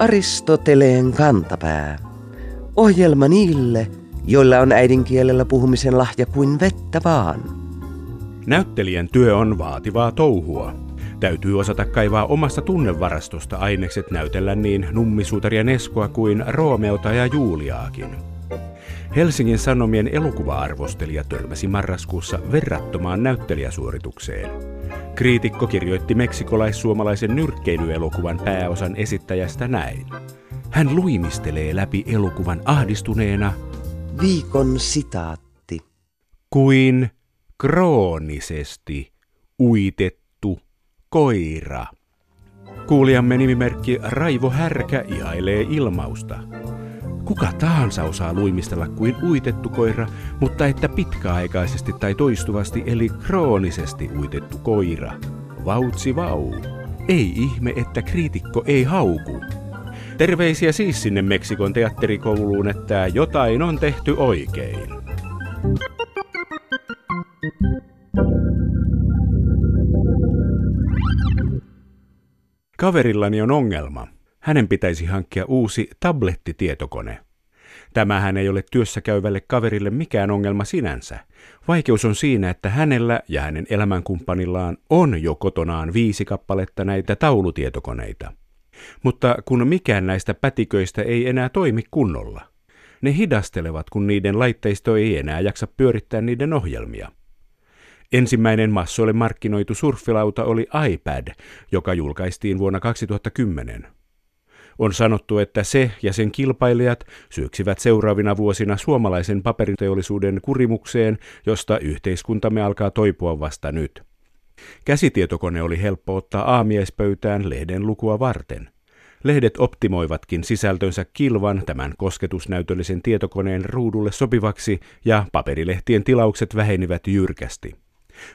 Aristoteleen kantapää. Ohjelma niille, joilla on äidinkielellä puhumisen lahja kuin vettä vaan. Näyttelijän työ on vaativaa touhua. Täytyy osata kaivaa omasta tunnevarastosta ainekset näytellä niin nummisuutaria Neskoa kuin Roomeota ja Juliaakin. Helsingin Sanomien elokuva-arvostelija törmäsi marraskuussa verrattomaan näyttelijäsuoritukseen. Kriitikko kirjoitti meksikolais-suomalaisen nyrkkeilyelokuvan pääosan esittäjästä näin. Hän luimistelee läpi elokuvan ahdistuneena Viikon sitaatti. kuin kroonisesti uitettu koira. Kuulijamme nimimerkki Raivo Härkä ihailee ilmausta. Kuka tahansa osaa luimistella kuin uitettu koira, mutta että pitkäaikaisesti tai toistuvasti eli kroonisesti uitettu koira. Vautsi vau. Ei ihme, että kriitikko ei hauku. Terveisiä siis sinne Meksikon teatterikouluun, että jotain on tehty oikein. Kaverillani on ongelma. Hänen pitäisi hankkia uusi tablettitietokone. Tämähän ei ole työssä käyvälle kaverille mikään ongelma sinänsä. Vaikeus on siinä, että hänellä ja hänen elämänkumppanillaan on jo kotonaan viisi kappaletta näitä taulutietokoneita. Mutta kun mikään näistä pätiköistä ei enää toimi kunnolla. Ne hidastelevat, kun niiden laitteisto ei enää jaksa pyörittää niiden ohjelmia. Ensimmäinen massoille markkinoitu surffilauta oli iPad, joka julkaistiin vuonna 2010. On sanottu, että se ja sen kilpailijat syöksivät seuraavina vuosina suomalaisen paperiteollisuuden kurimukseen, josta yhteiskuntamme alkaa toipua vasta nyt. Käsitietokone oli helppo ottaa aamiaispöytään lehden lukua varten. Lehdet optimoivatkin sisältönsä kilvan tämän kosketusnäytöllisen tietokoneen ruudulle sopivaksi ja paperilehtien tilaukset vähenivät jyrkästi.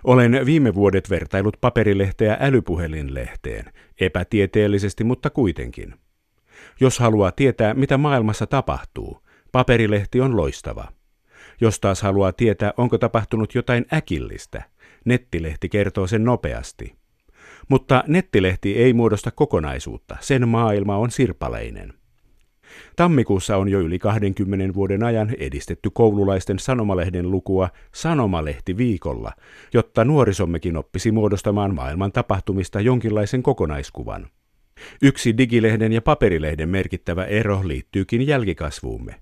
Olen viime vuodet vertailut paperilehteä älypuhelinlehteen, epätieteellisesti mutta kuitenkin. Jos haluaa tietää, mitä maailmassa tapahtuu, paperilehti on loistava. Jos taas haluaa tietää, onko tapahtunut jotain äkillistä, nettilehti kertoo sen nopeasti. Mutta nettilehti ei muodosta kokonaisuutta, sen maailma on sirpaleinen. Tammikuussa on jo yli 20 vuoden ajan edistetty koululaisten sanomalehden lukua Sanomalehti viikolla, jotta nuorisommekin oppisi muodostamaan maailman tapahtumista jonkinlaisen kokonaiskuvan. Yksi digilehden ja paperilehden merkittävä ero liittyykin jälkikasvuumme.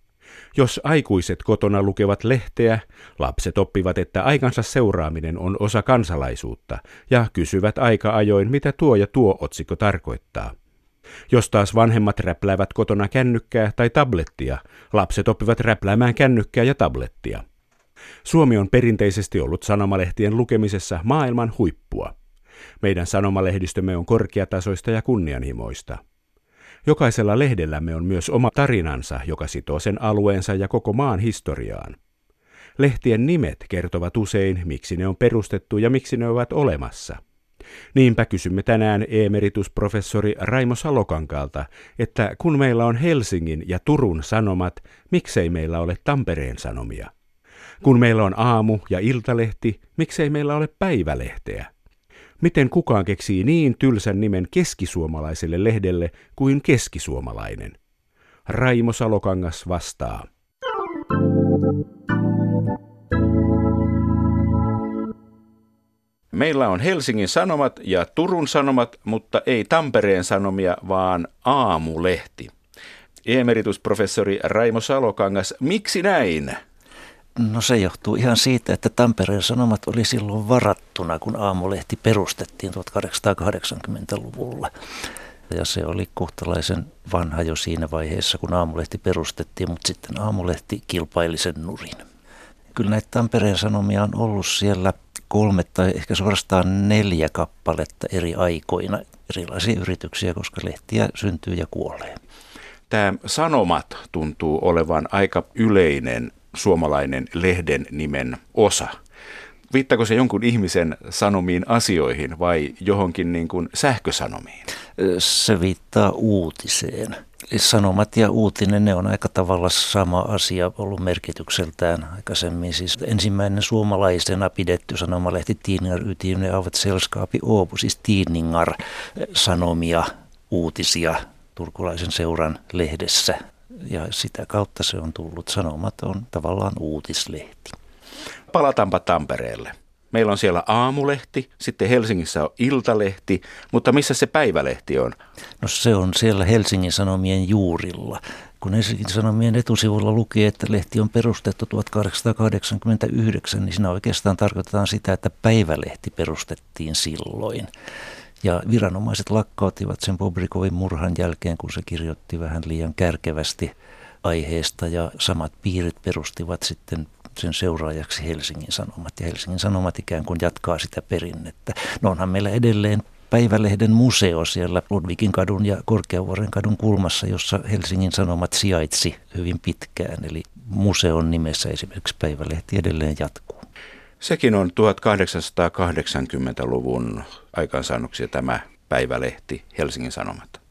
Jos aikuiset kotona lukevat lehteä, lapset oppivat, että aikansa seuraaminen on osa kansalaisuutta ja kysyvät aika ajoin, mitä tuo ja tuo otsikko tarkoittaa. Jos taas vanhemmat räpläävät kotona kännykkää tai tablettia, lapset oppivat räpläämään kännykkää ja tablettia. Suomi on perinteisesti ollut sanomalehtien lukemisessa maailman huippua. Meidän sanomalehdistömme on korkeatasoista ja kunnianhimoista. Jokaisella lehdellämme on myös oma tarinansa, joka sitoo sen alueensa ja koko maan historiaan. Lehtien nimet kertovat usein, miksi ne on perustettu ja miksi ne ovat olemassa. Niinpä kysymme tänään emeritusprofessori Raimo Salokankaalta, että kun meillä on Helsingin ja Turun sanomat, miksei meillä ole Tampereen sanomia? Kun meillä on aamu- ja iltalehti, miksei meillä ole päivälehteä? Miten kukaan keksii niin tylsän nimen keskisuomalaiselle lehdelle kuin keskisuomalainen? Raimo Salokangas vastaa. Meillä on Helsingin Sanomat ja Turun Sanomat, mutta ei Tampereen Sanomia, vaan Aamulehti. Emeritusprofessori Raimo Salokangas, miksi näin? No se johtuu ihan siitä, että Tampereen Sanomat oli silloin varattuna, kun Aamulehti perustettiin 1880-luvulla. Ja se oli kohtalaisen vanha jo siinä vaiheessa, kun Aamulehti perustettiin, mutta sitten Aamulehti kilpaili sen nurin. Kyllä näitä Tampereen Sanomia on ollut siellä kolme tai ehkä suorastaan neljä kappaletta eri aikoina erilaisia yrityksiä, koska lehtiä syntyy ja kuolee. Tämä Sanomat tuntuu olevan aika yleinen suomalainen lehden nimen osa. Viittako se jonkun ihmisen sanomiin asioihin vai johonkin niin kuin sähkösanomiin? Se viittaa uutiseen. Sanomat ja uutinen, ne on aika tavalla sama asia ollut merkitykseltään aikaisemmin. Siis ensimmäinen suomalaisena pidetty sanomalehti Tidningar Utgivne av ett sällskap i Åbo, siis Tidningar, sanomia, uutisia, turkulaisen seuran lehdessä. Ja sitä kautta se on tullut. Sanomat on tavallaan uutislehti. Palataanpa Tampereelle. Meillä on siellä aamulehti, sitten Helsingissä on iltalehti, mutta missä se päivälehti on? No se on siellä Helsingin Sanomien juurilla. Kun Helsingin Sanomien etusivulla luki, että lehti on perustettu 1889, niin siinä oikeastaan tarkoitetaan sitä, että päivälehti perustettiin silloin. Ja viranomaiset lakkautivat sen Bobrikovin murhan jälkeen, kun se kirjoitti vähän liian kärkevästi aiheesta ja samat piirit perustivat sitten sen seuraajaksi Helsingin Sanomat. Ja Helsingin Sanomat ikään kuin jatkaa sitä perinnettä. No onhan meillä edelleen Päivälehden museo siellä Ludvikin kadun ja Korkeavuoren kadun kulmassa, jossa Helsingin Sanomat sijaitsi hyvin pitkään. Eli museon nimessä esimerkiksi Päivälehti edelleen jatkuu. Sekin on 1880-luvun aikaansaannoksia tämä Päivälehti Helsingin Sanomat.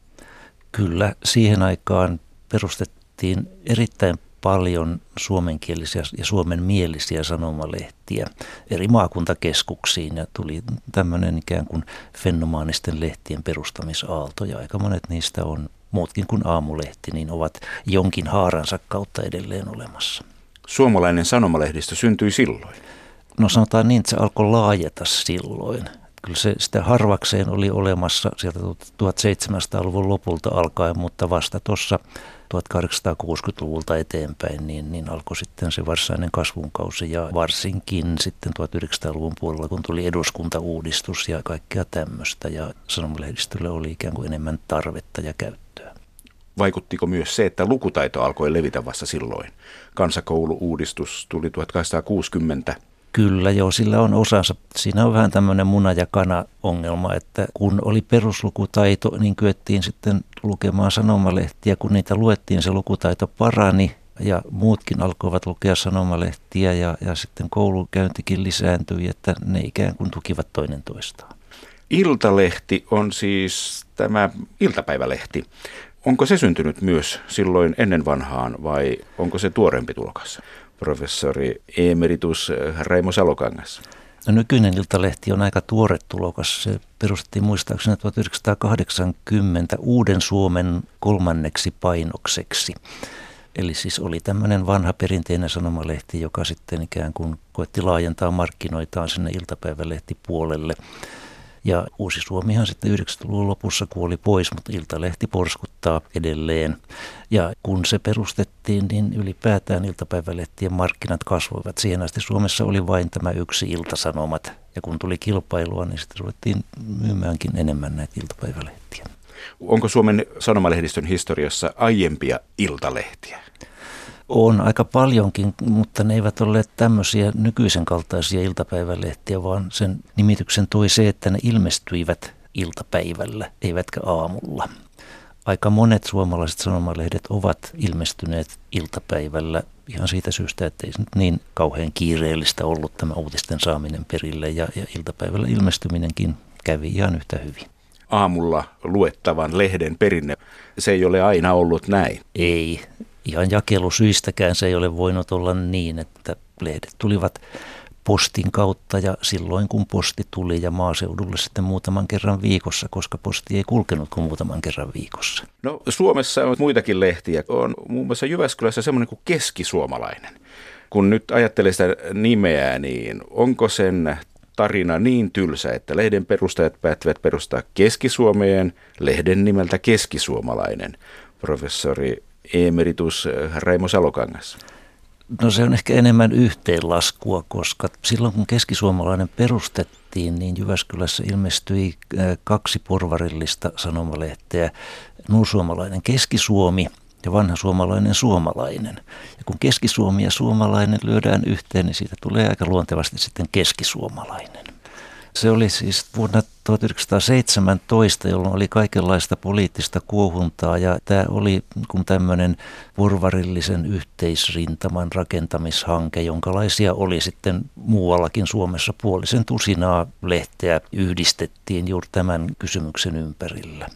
Kyllä, siihen aikaan perustettiin erittäin paljon suomenkielisiä ja suomenmielisiä sanomalehtiä eri maakuntakeskuksiin ja tuli tämmöinen ikään kuin fenomaanisten lehtien perustamisaalto ja aika monet niistä on muutkin kuin aamulehti, niin ovat jonkin haaransa kautta edelleen olemassa. Suomalainen sanomalehdistö syntyi silloin? No sanotaan niin, että se alkoi laajeta silloin. Kyllä se sitä harvakseen oli olemassa sieltä 1700-luvun lopulta alkaen, mutta vasta tuossa 1860-luvulta eteenpäin, niin, niin alkoi sitten se varsinainen kasvunkausi ja varsinkin sitten 1900-luvun puolella, kun tuli eduskuntauudistus ja kaikkea tämmöistä ja sanomalehdistölle oli ikään kuin enemmän tarvetta ja käyttöä. Vaikuttiko myös se, että lukutaito alkoi levitä vasta silloin? Kansakouluuudistus tuli 1860 Kyllä joo, sillä on osansa. Siinä on vähän tämmöinen muna- ja kana-ongelma, että kun oli peruslukutaito, niin kyettiin sitten lukemaan sanomalehtiä. Kun niitä luettiin, se lukutaito parani ja muutkin alkoivat lukea sanomalehtiä ja, ja sitten koulukäyntikin lisääntyi, että ne ikään kuin tukivat toinen toistaan. Iltalehti on siis tämä iltapäivälehti. Onko se syntynyt myös silloin ennen vanhaan vai onko se tuorempi tulokas? Professori emeritus Raimo Salokangas? No, nykyinen Iltalehti on aika tuore tulokas. Se perustettiin muistaakseni 1980 Uuden Suomen kolmanneksi painokseksi. Eli siis oli tämmöinen vanha perinteinen sanomalehti, joka sitten ikään kuin koetti laajentaa markkinoitaan sinne iltapäivälehtipuolelle. Ja Uusi Suomihan sitten 90-luvun lopussa kuoli pois, mutta Iltalehti porskuttaa edelleen. Ja kun se perustettiin, niin ylipäätään iltapäivälehtien markkinat kasvoivat. Siihen asti Suomessa oli vain tämä yksi iltasanomat. Ja kun tuli kilpailua, niin sitten ruvettiin myymäänkin enemmän näitä iltapäivälehtiä. Onko Suomen sanomalehdistön historiassa aiempia iltalehtiä? On aika paljonkin, mutta ne eivät ole tämmöisiä nykyisen kaltaisia iltapäivälehtiä, vaan sen nimityksen toi se, että ne ilmestyivät iltapäivällä, eivätkä aamulla. Aika monet suomalaiset sanomalehdet ovat ilmestyneet iltapäivällä ihan siitä syystä, että ei nyt niin kauhean kiireellistä ollut tämä uutisten saaminen perille ja, ja iltapäivällä ilmestyminenkin kävi ihan yhtä hyvin aamulla luettavan lehden perinne. Se ei ole aina ollut näin. Ei ihan jakelusyistäkään se ei ole voinut olla niin, että lehdet tulivat postin kautta ja silloin kun posti tuli ja maaseudulle sitten muutaman kerran viikossa, koska posti ei kulkenut kuin muutaman kerran viikossa. No Suomessa on muitakin lehtiä. On muun muassa Jyväskylässä semmoinen kuin keskisuomalainen. Kun nyt ajattelee sitä nimeä, niin onko sen tarina niin tylsä, että lehden perustajat päättivät perustaa Keski-Suomeen lehden nimeltä Keskisuomalainen. Professori emeritus äh, Raimo Salokangas? No se on ehkä enemmän yhteenlaskua, koska silloin kun keskisuomalainen perustettiin, niin Jyväskylässä ilmestyi äh, kaksi porvarillista sanomalehteä. Nuusuomalainen Keskisuomi ja vanha suomalainen suomalainen. Ja kun keskisuomi ja suomalainen lyödään yhteen, niin siitä tulee aika luontevasti sitten keskisuomalainen. Se oli siis vuonna 1917, jolloin oli kaikenlaista poliittista kuohuntaa ja tämä oli kun tämmöinen porvarillisen yhteisrintaman rakentamishanke, jonkalaisia oli sitten muuallakin Suomessa puolisen tusinaa lehteä yhdistettiin juuri tämän kysymyksen ympärillä.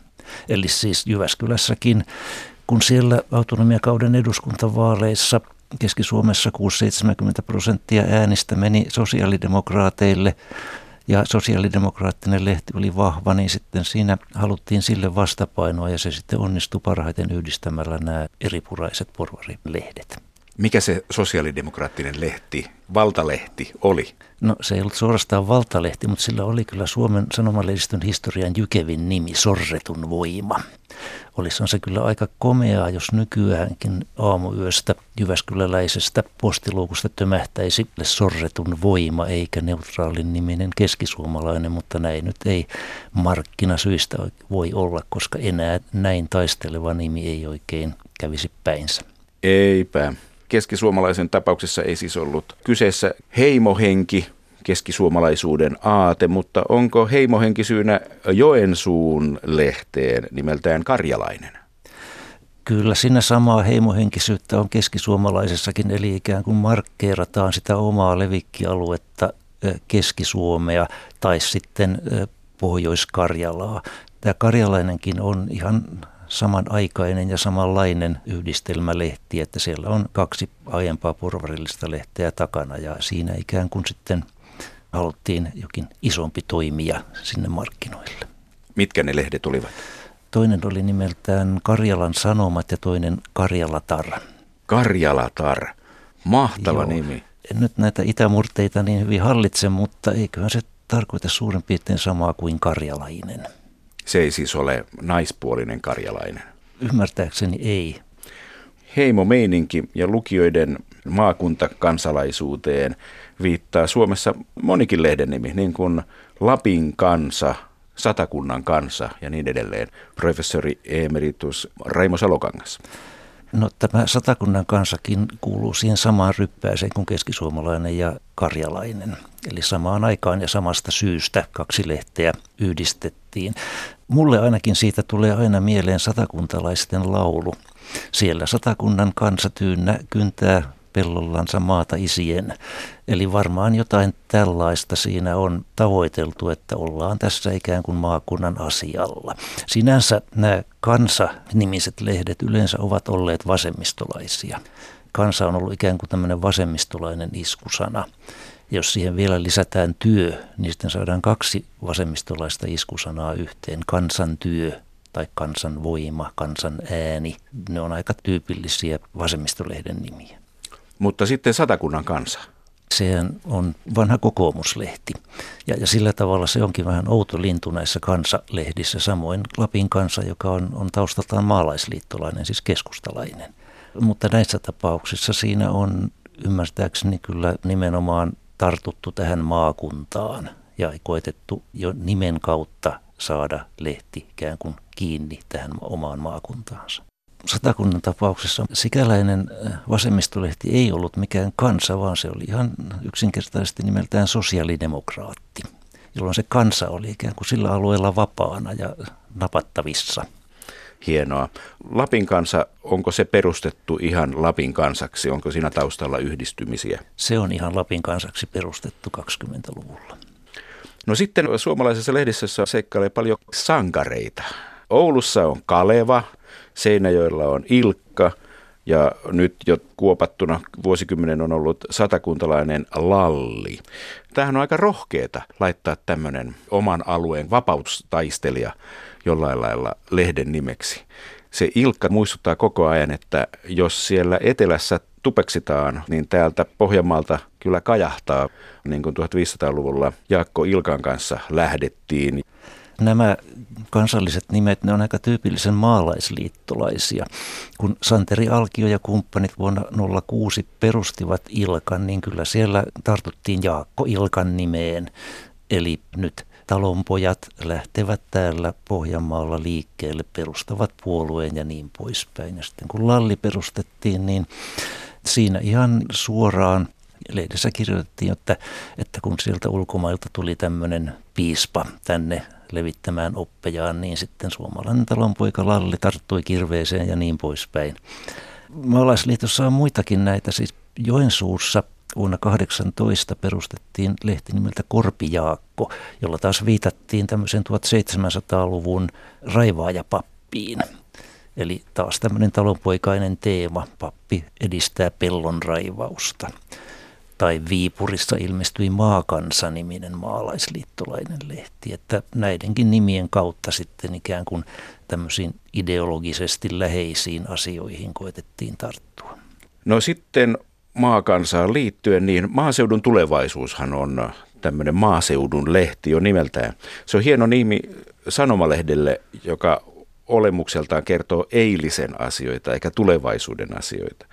Eli siis Jyväskylässäkin, kun siellä autonomiakauden eduskuntavaaleissa Keski-Suomessa 6-70 prosenttia äänistä meni sosiaalidemokraateille – ja sosiaalidemokraattinen lehti oli vahva, niin sitten siinä haluttiin sille vastapainoa ja se sitten onnistui parhaiten yhdistämällä nämä eripuraiset porvarilehdet. Mikä se sosiaalidemokraattinen lehti, valtalehti oli? No se ei ollut suorastaan valtalehti, mutta sillä oli kyllä Suomen sanomalehdistön historian jykevin nimi, Sorretun voima. Olisi on se kyllä aika komeaa, jos nykyäänkin aamuyöstä Jyväskyläläisestä postiluukusta tömähtäisi sorretun voima eikä neutraalin niminen keskisuomalainen, mutta näin nyt ei markkinasyistä voi olla, koska enää näin taisteleva nimi ei oikein kävisi päinsä. Eipä. Keskisuomalaisen tapauksessa ei siis ollut kyseessä heimohenki, keskisuomalaisuuden aate, mutta onko heimohenki syynä Joensuun lehteen nimeltään Karjalainen? Kyllä siinä samaa heimohenkisyyttä on keskisuomalaisessakin, eli ikään kuin markkeerataan sitä omaa levikkialuetta Keski-Suomea tai sitten Pohjois-Karjalaa. Tämä karjalainenkin on ihan samanaikainen ja samanlainen yhdistelmälehti, että siellä on kaksi aiempaa porvarillista lehteä takana ja siinä ikään kuin sitten haluttiin jokin isompi toimija sinne markkinoille. Mitkä ne lehdet olivat? Toinen oli nimeltään Karjalan Sanomat ja toinen Karjalatar. Karjalatar. Mahtava Joo. nimi. En nyt näitä itämurteita niin hyvin hallitse, mutta eiköhän se tarkoita suurin piirtein samaa kuin karjalainen. Se ei siis ole naispuolinen karjalainen. Ymmärtääkseni ei. Heimo-meininki ja lukijoiden maakuntakansalaisuuteen viittaa Suomessa monikin lehden nimi, niin kuin Lapin kansa, Satakunnan kansa ja niin edelleen. Professori emeritus Raimo Salokangas. No tämä Satakunnan kansakin kuuluu siihen samaan ryppääseen kuin keskisuomalainen ja karjalainen. Eli samaan aikaan ja samasta syystä kaksi lehteä yhdistettiin. Mulle ainakin siitä tulee aina mieleen satakuntalaisten laulu. Siellä satakunnan kansa tyynnä kyntää pellollansa maata isien. Eli varmaan jotain tällaista siinä on tavoiteltu, että ollaan tässä ikään kuin maakunnan asialla. Sinänsä nämä kansa-nimiset lehdet yleensä ovat olleet vasemmistolaisia. Kansa on ollut ikään kuin tämmöinen vasemmistolainen iskusana. Jos siihen vielä lisätään työ, niin sitten saadaan kaksi vasemmistolaista iskusanaa yhteen. Kansan työ tai kansan voima, kansan ääni. Ne on aika tyypillisiä vasemmistolehden nimiä. Mutta sitten satakunnan kansa. Sehän on vanha kokoomuslehti. Ja, ja sillä tavalla se onkin vähän outo lintu näissä kansalehdissä. Samoin Lapin kansa, joka on, on taustaltaan maalaisliittolainen, siis keskustalainen. Mutta näissä tapauksissa siinä on ymmärtääkseni kyllä nimenomaan tartuttu tähän maakuntaan ja koetettu jo nimen kautta saada lehti ikään kuin kiinni tähän omaan maakuntaansa. Satakunnan tapauksessa sikäläinen vasemmistolehti ei ollut mikään kansa, vaan se oli ihan yksinkertaisesti nimeltään sosiaalidemokraatti, jolloin se kansa oli ikään kuin sillä alueella vapaana ja napattavissa. Hienoa. Lapin kansa, onko se perustettu ihan Lapin kansaksi? Onko siinä taustalla yhdistymisiä? Se on ihan Lapin kansaksi perustettu 20-luvulla. No sitten suomalaisessa lehdistössä seikkailee paljon sankareita. Oulussa on Kaleva, Seinäjoella on Ilkka ja nyt jo kuopattuna vuosikymmenen on ollut satakuntalainen Lalli. Tämähän on aika rohkeeta laittaa tämmöinen oman alueen vapaustaistelija jollain lailla lehden nimeksi. Se Ilkka muistuttaa koko ajan, että jos siellä etelässä tupeksitaan, niin täältä Pohjanmaalta kyllä kajahtaa, niin kuin 1500-luvulla Jaakko Ilkan kanssa lähdettiin. Nämä kansalliset nimet, ne on aika tyypillisen maalaisliittolaisia. Kun Santeri Alkio ja kumppanit vuonna 06 perustivat Ilkan, niin kyllä siellä tartuttiin Jaakko Ilkan nimeen. Eli nyt talonpojat lähtevät täällä Pohjanmaalla liikkeelle, perustavat puolueen ja niin poispäin. Ja sitten kun Lalli perustettiin, niin siinä ihan suoraan lehdessä kirjoitettiin, että, että kun sieltä ulkomailta tuli tämmöinen piispa tänne levittämään oppejaan, niin sitten suomalainen talonpoika Lalli tarttui kirveeseen ja niin poispäin. Maalaisliitossa on muitakin näitä, siis Joensuussa vuonna 18 perustettiin lehti nimeltä Korpijaakko, jolla taas viitattiin tämmöisen 1700-luvun raivaajapappiin. Eli taas tämmöinen talonpoikainen teema, pappi edistää pellon raivausta. Tai Viipurissa ilmestyi Maakansa-niminen maalaisliittolainen lehti. Että näidenkin nimien kautta sitten ikään kuin tämmöisiin ideologisesti läheisiin asioihin koetettiin tarttua. No sitten maakansaan liittyen, niin maaseudun tulevaisuushan on tämmöinen maaseudun lehti jo nimeltään. Se on hieno nimi sanomalehdelle, joka olemukseltaan kertoo eilisen asioita eikä tulevaisuuden asioita.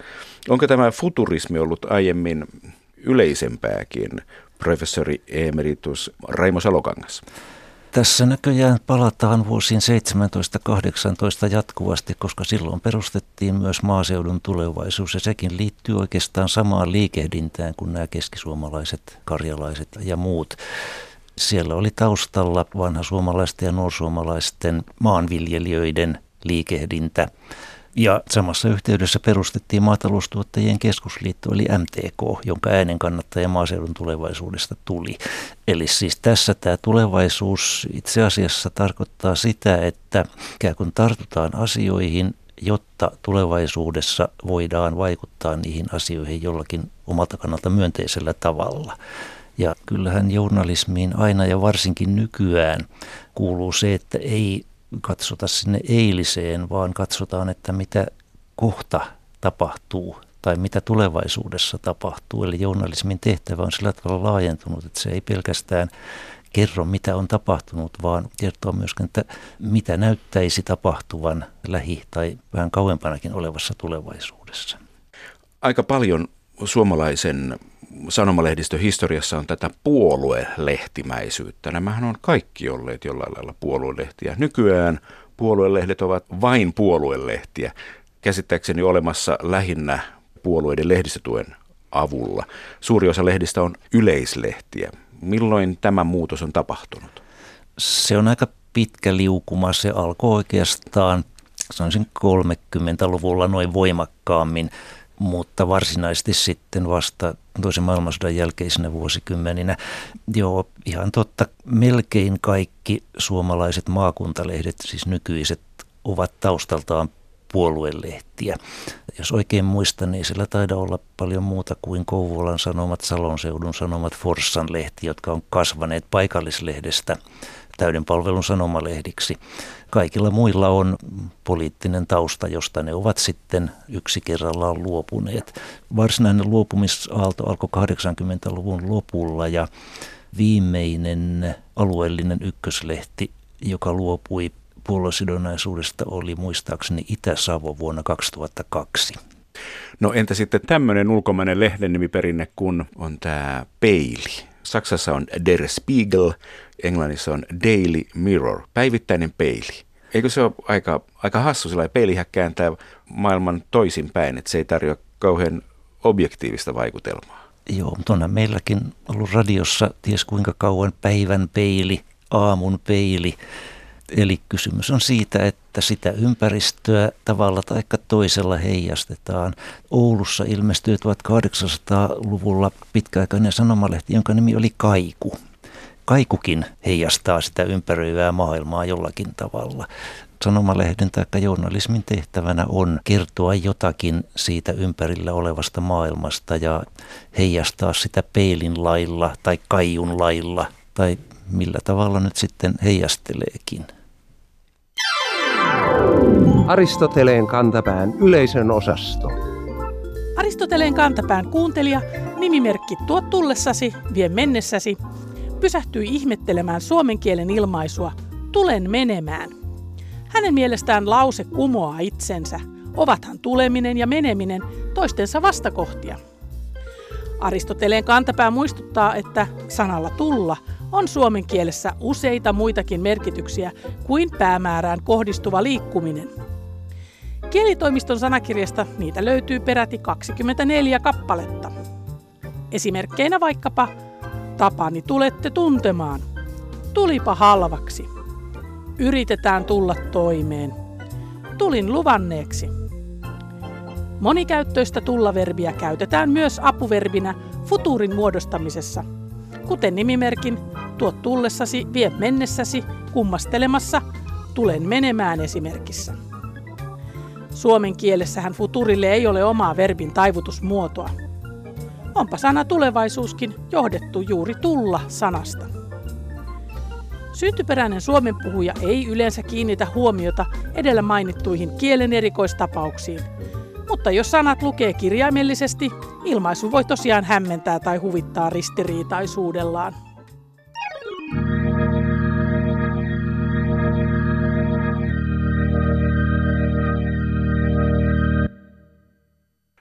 Onko tämä futurismi ollut aiemmin yleisempääkin, professori emeritus Raimo Salokangas? Tässä näköjään palataan vuosiin 17-18 jatkuvasti, koska silloin perustettiin myös maaseudun tulevaisuus ja sekin liittyy oikeastaan samaan liikehdintään kuin nämä keskisuomalaiset, karjalaiset ja muut. Siellä oli taustalla vanha suomalaisten ja nuorsuomalaisten maanviljelijöiden liikehdintä. Ja samassa yhteydessä perustettiin maataloustuottajien keskusliitto eli MTK, jonka äänen kannattaja maaseudun tulevaisuudesta tuli. Eli siis tässä tämä tulevaisuus itse asiassa tarkoittaa sitä, että ikään kuin tartutaan asioihin, jotta tulevaisuudessa voidaan vaikuttaa niihin asioihin jollakin omalta kannalta myönteisellä tavalla. Ja kyllähän journalismiin aina ja varsinkin nykyään kuuluu se, että ei katsota sinne eiliseen, vaan katsotaan, että mitä kohta tapahtuu tai mitä tulevaisuudessa tapahtuu. Eli journalismin tehtävä on sillä tavalla laajentunut, että se ei pelkästään kerro, mitä on tapahtunut, vaan kertoo myöskin, että mitä näyttäisi tapahtuvan lähi- tai vähän kauempanakin olevassa tulevaisuudessa. Aika paljon suomalaisen sanomalehdistön historiassa on tätä puoluelehtimäisyyttä. Nämähän on kaikki olleet jollain lailla puoluelehtiä. Nykyään puoluelehdet ovat vain puoluelehtiä. Käsittääkseni olemassa lähinnä puolueiden lehdistötuen avulla. Suuri osa lehdistä on yleislehtiä. Milloin tämä muutos on tapahtunut? Se on aika pitkä liukuma. Se alkoi oikeastaan sanoisin 30-luvulla noin voimakkaammin mutta varsinaisesti sitten vasta toisen maailmansodan jälkeisinä vuosikymmeninä. Joo, ihan totta, melkein kaikki suomalaiset maakuntalehdet, siis nykyiset, ovat taustaltaan puoluelehtiä. Jos oikein muistan, niin sillä taida olla paljon muuta kuin Kouvolan sanomat, Salon seudun sanomat, Forssan lehti, jotka on kasvaneet paikallislehdestä täyden palvelun sanomalehdiksi. Kaikilla muilla on poliittinen tausta, josta ne ovat sitten yksi kerrallaan luopuneet. Varsinainen luopumisaalto alkoi 80-luvun lopulla ja viimeinen alueellinen ykköslehti, joka luopui puoluesidonnaisuudesta, oli muistaakseni Itä-Savo vuonna 2002. No entä sitten tämmöinen ulkomainen lehden nimiperinne, kun on tämä Peili? Saksassa on Der Spiegel, Englannissa on Daily Mirror, päivittäinen peili. Eikö se ole aika, aika hassu, sellainen peilihän kääntää maailman toisinpäin, että se ei tarjoa kauhean objektiivista vaikutelmaa. Joo, mutta onhan meilläkin ollut radiossa ties kuinka kauan päivän peili, aamun peili. Eli kysymys on siitä, että sitä ympäristöä tavalla tai toisella heijastetaan. Oulussa ilmestyi 1800-luvulla pitkäaikainen sanomalehti, jonka nimi oli Kaiku. Kaikukin heijastaa sitä ympäröivää maailmaa jollakin tavalla. Sanomalehden tai journalismin tehtävänä on kertoa jotakin siitä ympärillä olevasta maailmasta ja heijastaa sitä peilin lailla tai kaijun lailla tai millä tavalla nyt sitten heijasteleekin. Aristoteleen kantapään yleisön osasto. Aristoteleen kantapään kuuntelija, nimimerkki tuo tullessasi, vie mennessäsi, pysähtyi ihmettelemään suomen kielen ilmaisua tulen menemään. Hänen mielestään lause kumoaa itsensä. Ovathan tuleminen ja meneminen toistensa vastakohtia. Aristoteleen kantapää muistuttaa, että sanalla tulla on suomen kielessä useita muitakin merkityksiä kuin päämäärään kohdistuva liikkuminen. Kielitoimiston sanakirjasta niitä löytyy peräti 24 kappaletta. Esimerkkeinä vaikkapa tapani tulette tuntemaan. Tulipa halvaksi. Yritetään tulla toimeen. Tulin luvanneeksi. Monikäyttöistä tullaverbiä käytetään myös apuverbinä futuurin muodostamisessa, kuten nimimerkin tuo tullessasi, vie mennessäsi, kummastelemassa, tulen menemään esimerkissä. Suomen kielessähän futurille ei ole omaa verbin taivutusmuotoa. onpa sana tulevaisuuskin johdettu juuri tulla sanasta. Syntyperäinen suomen puhuja ei yleensä kiinnitä huomiota edellä mainittuihin kielen erikoistapauksiin, mutta jos sanat lukee kirjaimellisesti, ilmaisu voi tosiaan hämmentää tai huvittaa ristiriitaisuudellaan.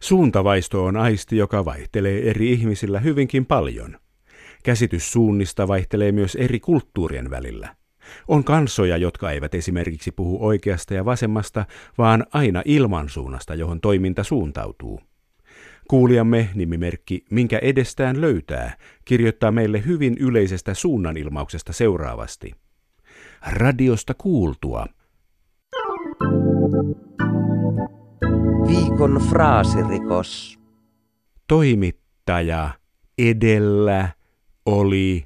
Suuntavaisto on aisti, joka vaihtelee eri ihmisillä hyvinkin paljon. Käsitys suunnista vaihtelee myös eri kulttuurien välillä. On kansoja, jotka eivät esimerkiksi puhu oikeasta ja vasemmasta, vaan aina ilmansuunnasta, johon toiminta suuntautuu. Kuulijamme nimimerkki Minkä edestään löytää kirjoittaa meille hyvin yleisestä suunnanilmauksesta seuraavasti. Radiosta kuultua. Viikon fraasirikos. Toimittaja edellä oli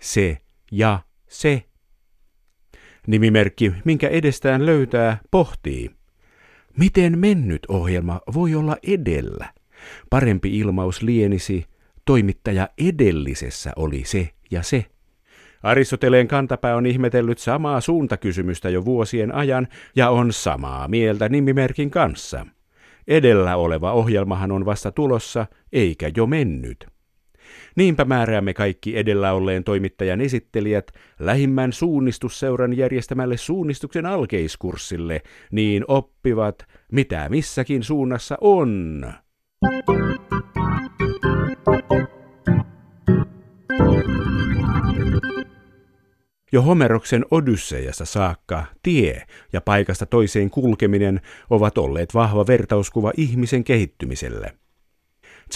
se ja se. Nimimerkki, minkä edestään löytää, pohtii. Miten mennyt ohjelma voi olla edellä? Parempi ilmaus lienisi, toimittaja edellisessä oli se ja se. Aristoteleen kantapää on ihmetellyt samaa suuntakysymystä jo vuosien ajan ja on samaa mieltä nimimerkin kanssa. Edellä oleva ohjelmahan on vasta tulossa, eikä jo mennyt. Niinpä määräämme kaikki edellä olleen toimittajan esittelijät lähimmän suunnistusseuran järjestämälle suunnistuksen alkeiskurssille, niin oppivat, mitä missäkin suunnassa on. Jo Homeroksen Odysseiassa saakka tie ja paikasta toiseen kulkeminen ovat olleet vahva vertauskuva ihmisen kehittymiselle.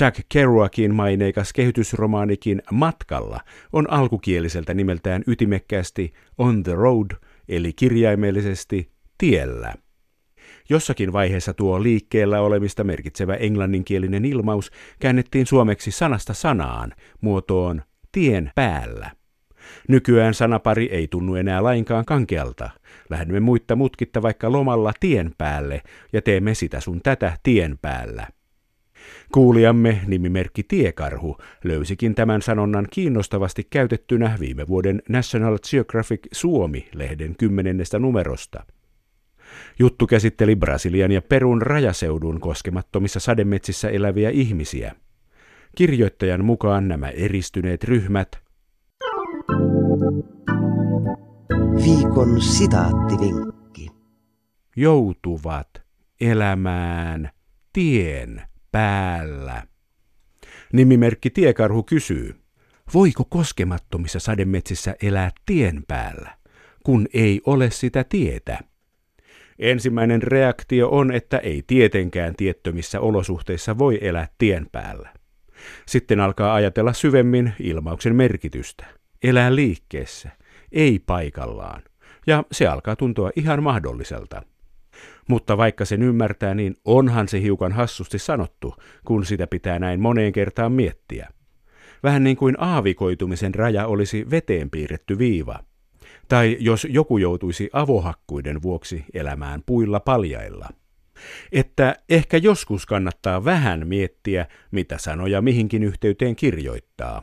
Jack Kerouakin maineikas kehitysromaanikin Matkalla on alkukieliseltä nimeltään ytimekkäästi On the Road, eli kirjaimellisesti tiellä. Jossakin vaiheessa tuo liikkeellä olemista merkitsevä englanninkielinen ilmaus käännettiin suomeksi sanasta sanaan muotoon tien päällä. Nykyään sanapari ei tunnu enää lainkaan kankealta. Lähdemme muitta mutkitta vaikka lomalla tien päälle ja teemme sitä sun tätä tien päällä. Kuulijamme nimimerkki Tiekarhu löysikin tämän sanonnan kiinnostavasti käytettynä viime vuoden National Geographic Suomi-lehden kymmenennestä numerosta. Juttu käsitteli Brasilian ja Perun rajaseudun koskemattomissa sademetsissä eläviä ihmisiä. Kirjoittajan mukaan nämä eristyneet ryhmät Viikon sitaattivinkki. joutuvat elämään tien päällä. Nimimerkki Tiekarhu kysyy, voiko koskemattomissa sademetsissä elää tien päällä, kun ei ole sitä tietä? Ensimmäinen reaktio on, että ei tietenkään tiettömissä olosuhteissa voi elää tien päällä. Sitten alkaa ajatella syvemmin ilmauksen merkitystä. Elää liikkeessä, ei paikallaan. Ja se alkaa tuntua ihan mahdolliselta. Mutta vaikka sen ymmärtää, niin onhan se hiukan hassusti sanottu, kun sitä pitää näin moneen kertaan miettiä. Vähän niin kuin aavikoitumisen raja olisi veteen piirretty viiva. Tai jos joku joutuisi avohakkuiden vuoksi elämään puilla paljailla. Että ehkä joskus kannattaa vähän miettiä, mitä sanoja mihinkin yhteyteen kirjoittaa.